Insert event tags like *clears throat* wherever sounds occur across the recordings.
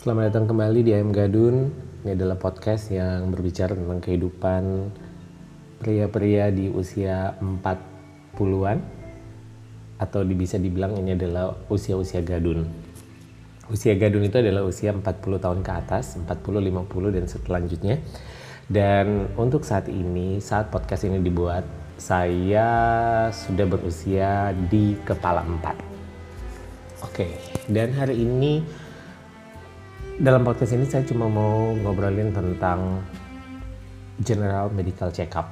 Selamat datang kembali di AM Gadun. Ini adalah podcast yang berbicara tentang kehidupan pria-pria di usia 40-an atau bisa dibilang ini adalah usia-usia gadun. Usia gadun itu adalah usia 40 tahun ke atas, 40, 50 dan selanjutnya. Dan untuk saat ini, saat podcast ini dibuat, saya sudah berusia di kepala 4. Oke, dan hari ini dalam podcast ini saya cuma mau ngobrolin tentang general medical check-up.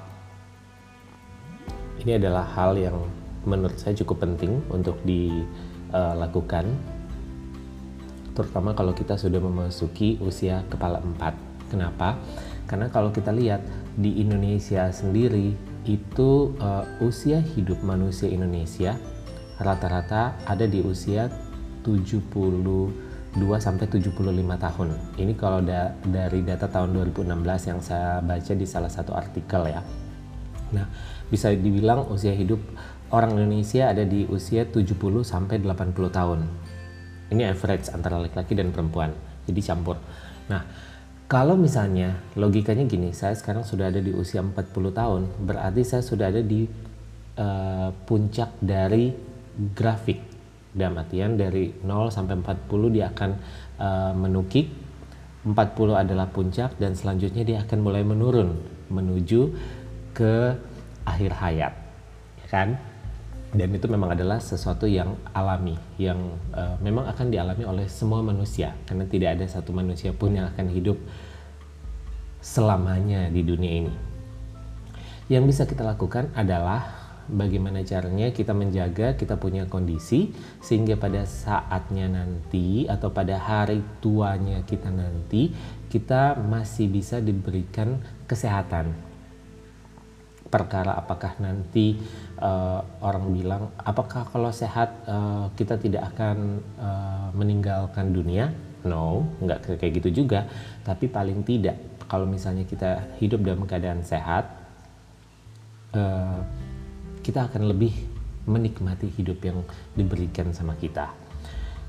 Ini adalah hal yang menurut saya cukup penting untuk dilakukan, terutama kalau kita sudah memasuki usia kepala empat. Kenapa? Karena kalau kita lihat di Indonesia sendiri itu uh, usia hidup manusia Indonesia rata-rata ada di usia 70 2 sampai 75 tahun. Ini kalau da dari data tahun 2016 yang saya baca di salah satu artikel ya. Nah, bisa dibilang usia hidup orang Indonesia ada di usia 70 sampai 80 tahun. Ini average antara laki-laki dan perempuan. Jadi campur. Nah, kalau misalnya logikanya gini, saya sekarang sudah ada di usia 40 tahun, berarti saya sudah ada di uh, puncak dari grafik dalam artian dari 0 sampai 40 dia akan uh, menukik. 40 adalah puncak dan selanjutnya dia akan mulai menurun menuju ke akhir hayat ya kan? Dan itu memang adalah sesuatu yang alami yang uh, memang akan dialami oleh semua manusia. Karena tidak ada satu manusia pun yang akan hidup selamanya di dunia ini. Yang bisa kita lakukan adalah bagaimana caranya kita menjaga kita punya kondisi sehingga pada saatnya nanti atau pada hari tuanya kita nanti kita masih bisa diberikan kesehatan. Perkara apakah nanti uh, orang bilang apakah kalau sehat uh, kita tidak akan uh, meninggalkan dunia? No nggak kayak gitu juga. Tapi paling tidak kalau misalnya kita hidup dalam keadaan sehat uh, kita akan lebih menikmati hidup yang diberikan sama kita.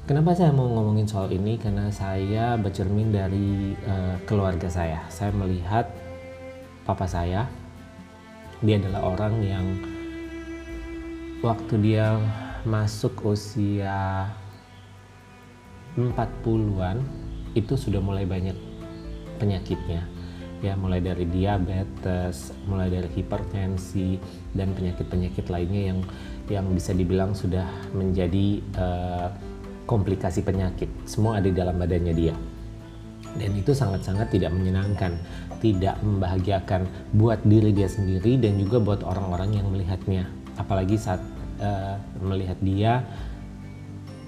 Kenapa saya mau ngomongin soal ini? Karena saya bercermin dari uh, keluarga saya. Saya melihat papa saya, dia adalah orang yang waktu dia masuk usia 40-an itu sudah mulai banyak penyakitnya ya mulai dari diabetes, mulai dari hipertensi dan penyakit-penyakit lainnya yang yang bisa dibilang sudah menjadi uh, komplikasi penyakit. Semua ada di dalam badannya dia. Dan itu sangat-sangat tidak menyenangkan, tidak membahagiakan buat diri dia sendiri dan juga buat orang-orang yang melihatnya. Apalagi saat uh, melihat dia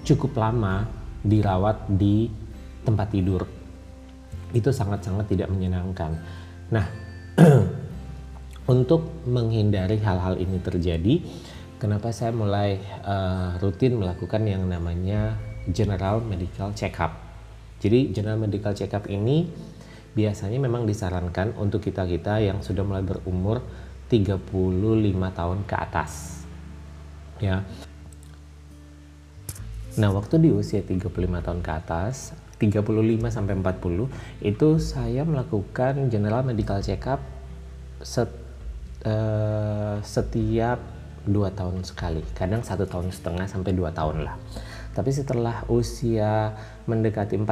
cukup lama dirawat di tempat tidur itu sangat-sangat tidak menyenangkan. Nah, *clears throat* untuk menghindari hal-hal ini terjadi, kenapa saya mulai uh, rutin melakukan yang namanya general medical check-up. Jadi general medical check-up ini biasanya memang disarankan untuk kita-kita yang sudah mulai berumur 35 tahun ke atas. Ya. Nah, waktu di usia 35 tahun ke atas, 35 sampai 40 itu saya melakukan general medical check up set, uh, setiap dua tahun sekali. Kadang satu tahun setengah sampai dua tahun lah. Tapi setelah usia mendekati 40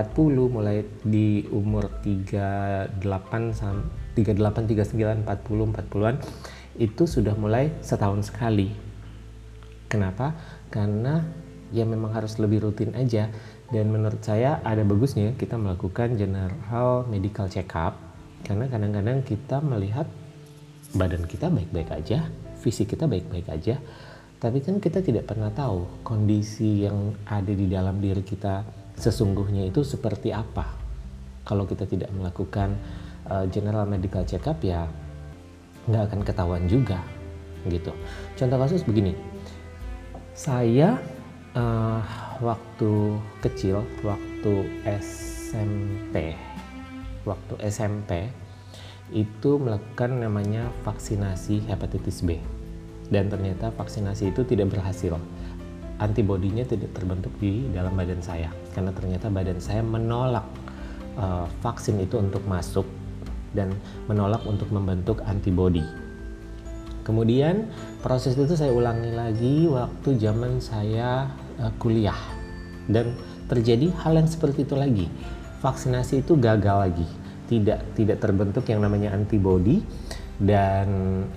mulai di umur 38 38 39 40 40-an itu sudah mulai setahun sekali. Kenapa? Karena ya memang harus lebih rutin aja dan menurut saya ada bagusnya kita melakukan general medical check up karena kadang-kadang kita melihat badan kita baik-baik aja, fisik kita baik-baik aja, tapi kan kita tidak pernah tahu kondisi yang ada di dalam diri kita sesungguhnya itu seperti apa. Kalau kita tidak melakukan uh, general medical check up ya nggak akan ketahuan juga gitu. Contoh kasus begini, saya uh, waktu kecil, waktu SMP, waktu SMP itu melakukan namanya vaksinasi hepatitis B dan ternyata vaksinasi itu tidak berhasil antibodinya tidak terbentuk di dalam badan saya karena ternyata badan saya menolak uh, vaksin itu untuk masuk dan menolak untuk membentuk antibodi. Kemudian proses itu saya ulangi lagi waktu zaman saya uh, kuliah dan terjadi hal yang seperti itu lagi. Vaksinasi itu gagal lagi, tidak tidak terbentuk yang namanya antibodi dan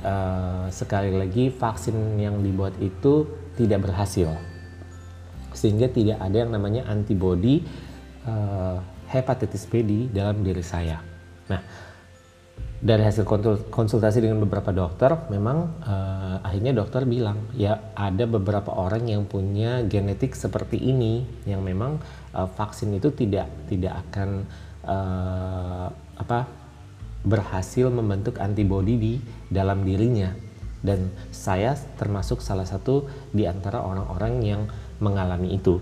uh, sekali lagi vaksin yang dibuat itu tidak berhasil sehingga tidak ada yang namanya antibodi uh, hepatitis B di dalam diri saya. Nah, dari hasil konsultasi dengan beberapa dokter, memang uh, akhirnya dokter bilang ya ada beberapa orang yang punya genetik seperti ini, yang memang uh, vaksin itu tidak tidak akan uh, apa berhasil membentuk antibodi di dalam dirinya. Dan saya termasuk salah satu di antara orang-orang yang mengalami itu.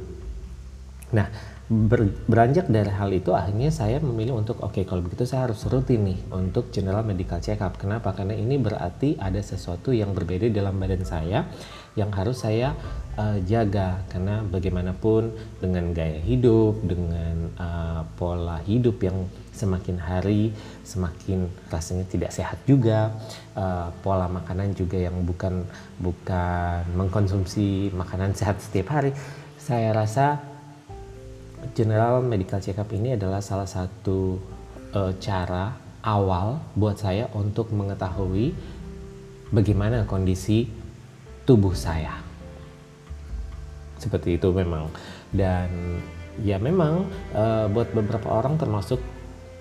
Nah, ber, beranjak dari hal itu akhirnya saya memilih untuk oke okay, kalau begitu saya harus rutin nih untuk general medical check up. Kenapa? Karena ini berarti ada sesuatu yang berbeda dalam badan saya yang harus saya uh, jaga karena bagaimanapun dengan gaya hidup, dengan uh, pola hidup yang semakin hari semakin rasanya tidak sehat juga, uh, pola makanan juga yang bukan bukan mengkonsumsi makanan sehat setiap hari. Saya rasa general medical check up ini adalah salah satu uh, cara awal buat saya untuk mengetahui bagaimana kondisi tubuh saya. Seperti itu memang dan ya memang uh, buat beberapa orang termasuk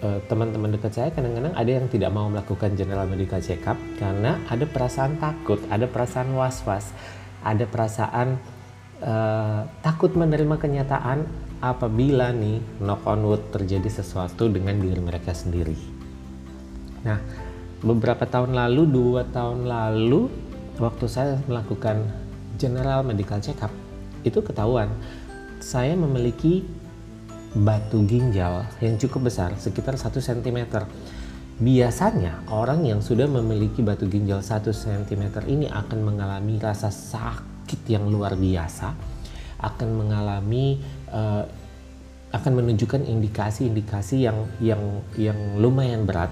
uh, teman-teman dekat saya kadang-kadang ada yang tidak mau melakukan general medical check up karena ada perasaan takut, ada perasaan was-was, ada perasaan uh, takut menerima kenyataan apabila nih knock on wood terjadi sesuatu dengan diri mereka sendiri. Nah, beberapa tahun lalu, dua tahun lalu, waktu saya melakukan general medical check up, itu ketahuan saya memiliki batu ginjal yang cukup besar, sekitar 1 cm. Biasanya orang yang sudah memiliki batu ginjal 1 cm ini akan mengalami rasa sakit yang luar biasa, akan mengalami uh, akan menunjukkan indikasi-indikasi yang yang yang lumayan berat.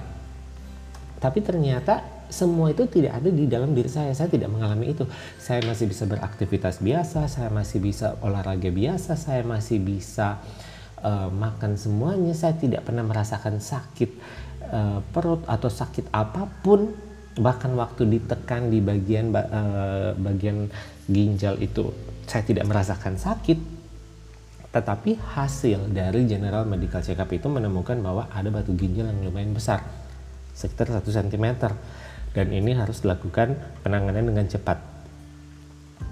Tapi ternyata semua itu tidak ada di dalam diri saya. Saya tidak mengalami itu. Saya masih bisa beraktivitas biasa, saya masih bisa olahraga biasa, saya masih bisa uh, makan semuanya. Saya tidak pernah merasakan sakit uh, perut atau sakit apa pun. Bahkan waktu ditekan di bagian uh, bagian ginjal itu, saya tidak merasakan sakit tetapi hasil dari general medical check up itu menemukan bahwa ada batu ginjal yang lumayan besar, sekitar 1 cm. Dan ini harus dilakukan penanganan dengan cepat.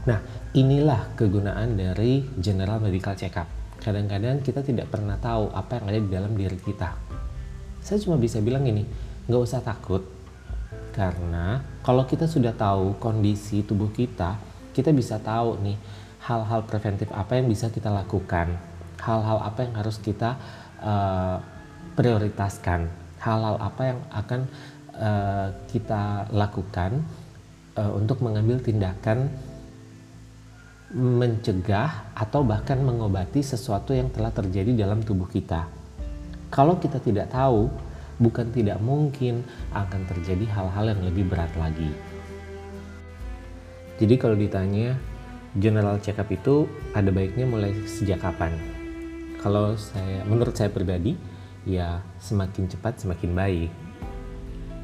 Nah, inilah kegunaan dari general medical check up. Kadang-kadang kita tidak pernah tahu apa yang ada di dalam diri kita. Saya cuma bisa bilang ini, nggak usah takut. Karena kalau kita sudah tahu kondisi tubuh kita, kita bisa tahu nih hal-hal preventif apa yang bisa kita lakukan, hal-hal apa yang harus kita uh, prioritaskan, hal-hal apa yang akan uh, kita lakukan uh, untuk mengambil tindakan mencegah atau bahkan mengobati sesuatu yang telah terjadi dalam tubuh kita. Kalau kita tidak tahu, bukan tidak mungkin akan terjadi hal-hal yang lebih berat lagi. Jadi kalau ditanya general check up itu ada baiknya mulai sejak kapan? Kalau saya, menurut saya pribadi, ya semakin cepat semakin baik.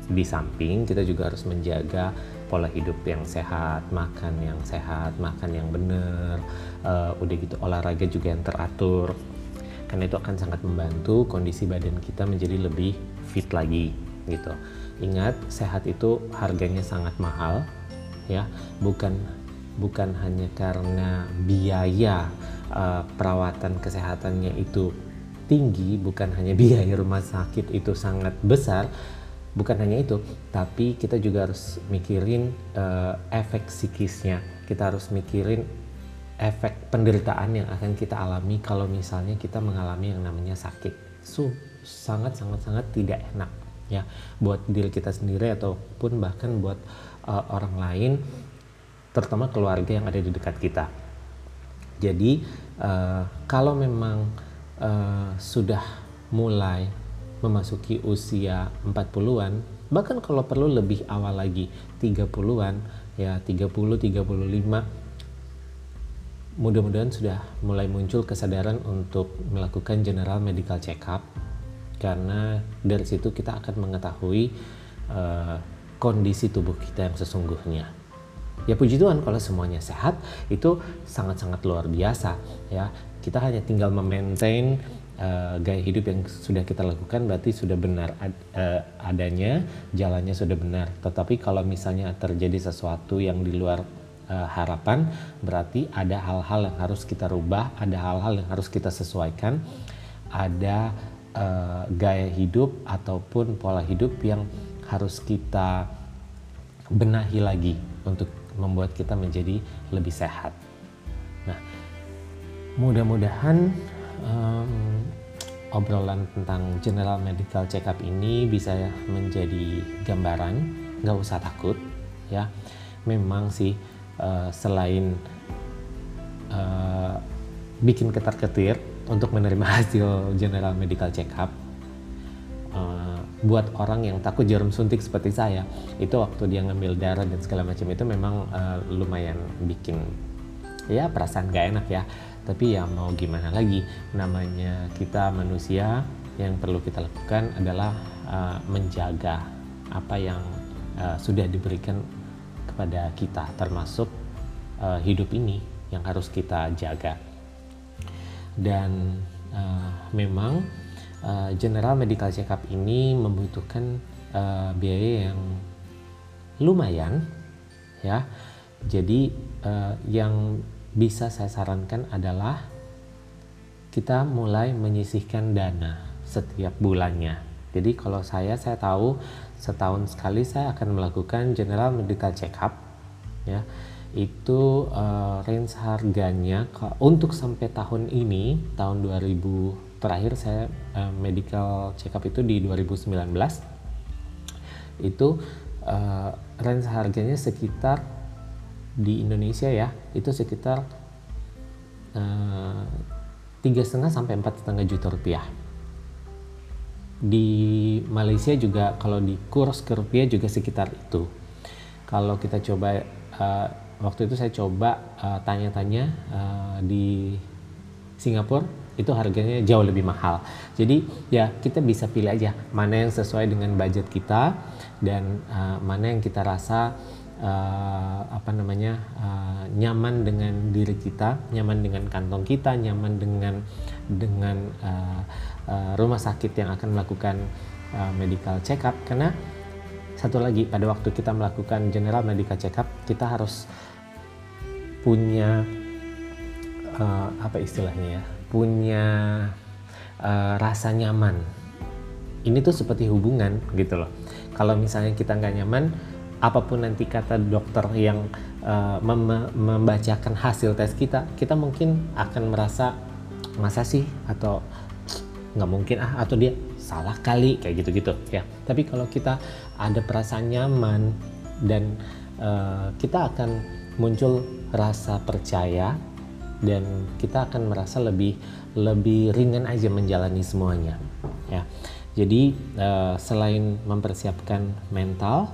Di samping kita juga harus menjaga pola hidup yang sehat, makan yang sehat, makan yang benar, uh, udah gitu olahraga juga yang teratur. Karena itu akan sangat membantu kondisi badan kita menjadi lebih fit lagi gitu. Ingat, sehat itu harganya sangat mahal ya, bukan bukan hanya karena biaya uh, perawatan kesehatannya itu tinggi, bukan hanya *laughs* biaya rumah sakit itu sangat besar, bukan hanya itu, tapi kita juga harus mikirin uh, efek psikisnya. Kita harus mikirin efek penderitaan yang akan kita alami kalau misalnya kita mengalami yang namanya sakit. So, sangat sangat sangat tidak enak ya buat diri kita sendiri ataupun bahkan buat uh, orang lain terutama keluarga yang ada di dekat kita. Jadi uh, kalau memang uh, sudah mulai memasuki usia 40-an, bahkan kalau perlu lebih awal lagi 30-an, ya 30 35 mudah-mudahan sudah mulai muncul kesadaran untuk melakukan general medical check up karena dari situ kita akan mengetahui uh, kondisi tubuh kita yang sesungguhnya. Ya puji Tuhan kalau semuanya sehat itu sangat-sangat luar biasa ya. Kita hanya tinggal memaintain uh, gaya hidup yang sudah kita lakukan berarti sudah benar ad, uh, adanya, jalannya sudah benar. Tetapi kalau misalnya terjadi sesuatu yang di luar uh, harapan berarti ada hal-hal yang harus kita rubah, ada hal-hal yang harus kita sesuaikan, ada uh, gaya hidup ataupun pola hidup yang harus kita benahi lagi untuk membuat kita menjadi lebih sehat. Nah, mudah-mudahan um, obrolan tentang general medical check up ini bisa menjadi gambaran, nggak usah takut ya. Memang sih uh, selain uh, bikin ketar-ketir untuk menerima *laughs* hasil general medical check up buat orang yang takut jarum suntik seperti saya. Itu waktu dia ngambil darah dan segala macam itu memang uh, lumayan bikin ya perasaan gak enak ya. Tapi ya mau gimana lagi? Namanya kita manusia yang perlu kita lakukan adalah uh, menjaga apa yang uh, sudah diberikan kepada kita termasuk uh, hidup ini yang harus kita jaga. Dan uh, memang uh, general medical check up ini membutuhkan uh, biaya yang lumayan ya. Jadi uh, yang bisa saya sarankan adalah kita mulai menyisihkan dana setiap bulannya. Jadi kalau saya saya tahu setahun sekali saya akan melakukan general medical check up ya. Itu uh, range harganya untuk sampai tahun ini tahun 2000 terakhir saya uh, medical check up itu di 2019 itu uh, range harganya sekitar di Indonesia ya itu sekitar tiga setengah sampai empat setengah juta rupiah di Malaysia juga kalau di kurs ke rupiah juga sekitar itu. Kalau kita coba uh, waktu itu saya coba uh, tanya-tanya uh, di Singapura itu harganya jauh lebih mahal. Jadi ya kita bisa pilih aja mana yang sesuai dengan budget kita dan uh, mana yang kita rasa uh, apa namanya uh, nyaman dengan diri kita, nyaman dengan kantong kita, nyaman dengan dengan uh, uh, rumah sakit yang akan melakukan uh, medical check up karena satu lagi pada waktu kita melakukan general medical check up kita harus punya uh, apa istilahnya ya punya uh, rasa nyaman. Ini tuh seperti hubungan gitu loh. Kalau misalnya kita nggak nyaman apa pun nanti kata dokter yang uh, mem membacakan hasil tes kita kita mungkin akan merasa masa sih? Atau nggak mungkin ah atau dia salah kali kayak gitu-gitu ya. Tapi kalau kita ada perasaan nyaman dan uh, kita akan muncul rasa percaya dan kita akan merasa lebih lebih ringan aja menjalani semuanya ya. Jadi uh, selain mempersiapkan mental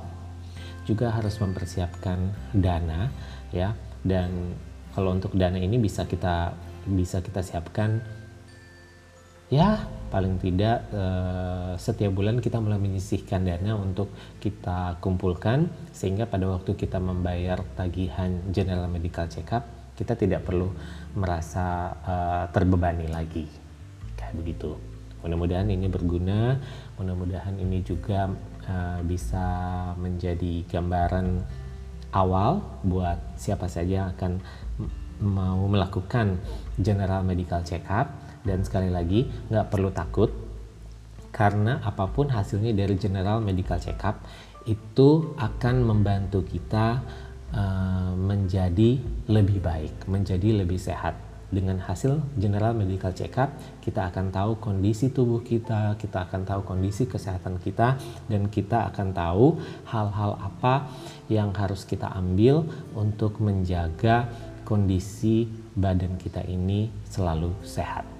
juga harus mempersiapkan dana ya. Dan kalau untuk dana ini bisa kita bisa kita siapkan ya paling tidak eh, setiap bulan kita mulai menyisihkan dana untuk kita kumpulkan sehingga pada waktu kita membayar tagihan general medical check up kita tidak perlu merasa eh, terbebani lagi. Kayak begitu. Mudah-mudahan ini berguna. Mudah-mudahan ini juga eh, bisa menjadi gambaran awal buat siapa saja yang akan mau melakukan general medical check up dan sekali lagi nggak perlu takut karena apa pun hasilnya dari general medical check up itu akan membantu kita uh, menjadi lebih baik, menjadi lebih sehat. Dengan hasil general medical check up, kita akan tahu kondisi tubuh kita, kita akan tahu kondisi kesehatan kita, dan kita akan tahu hal-hal apa yang harus kita ambil untuk menjaga kondisi badan kita ini selalu sehat.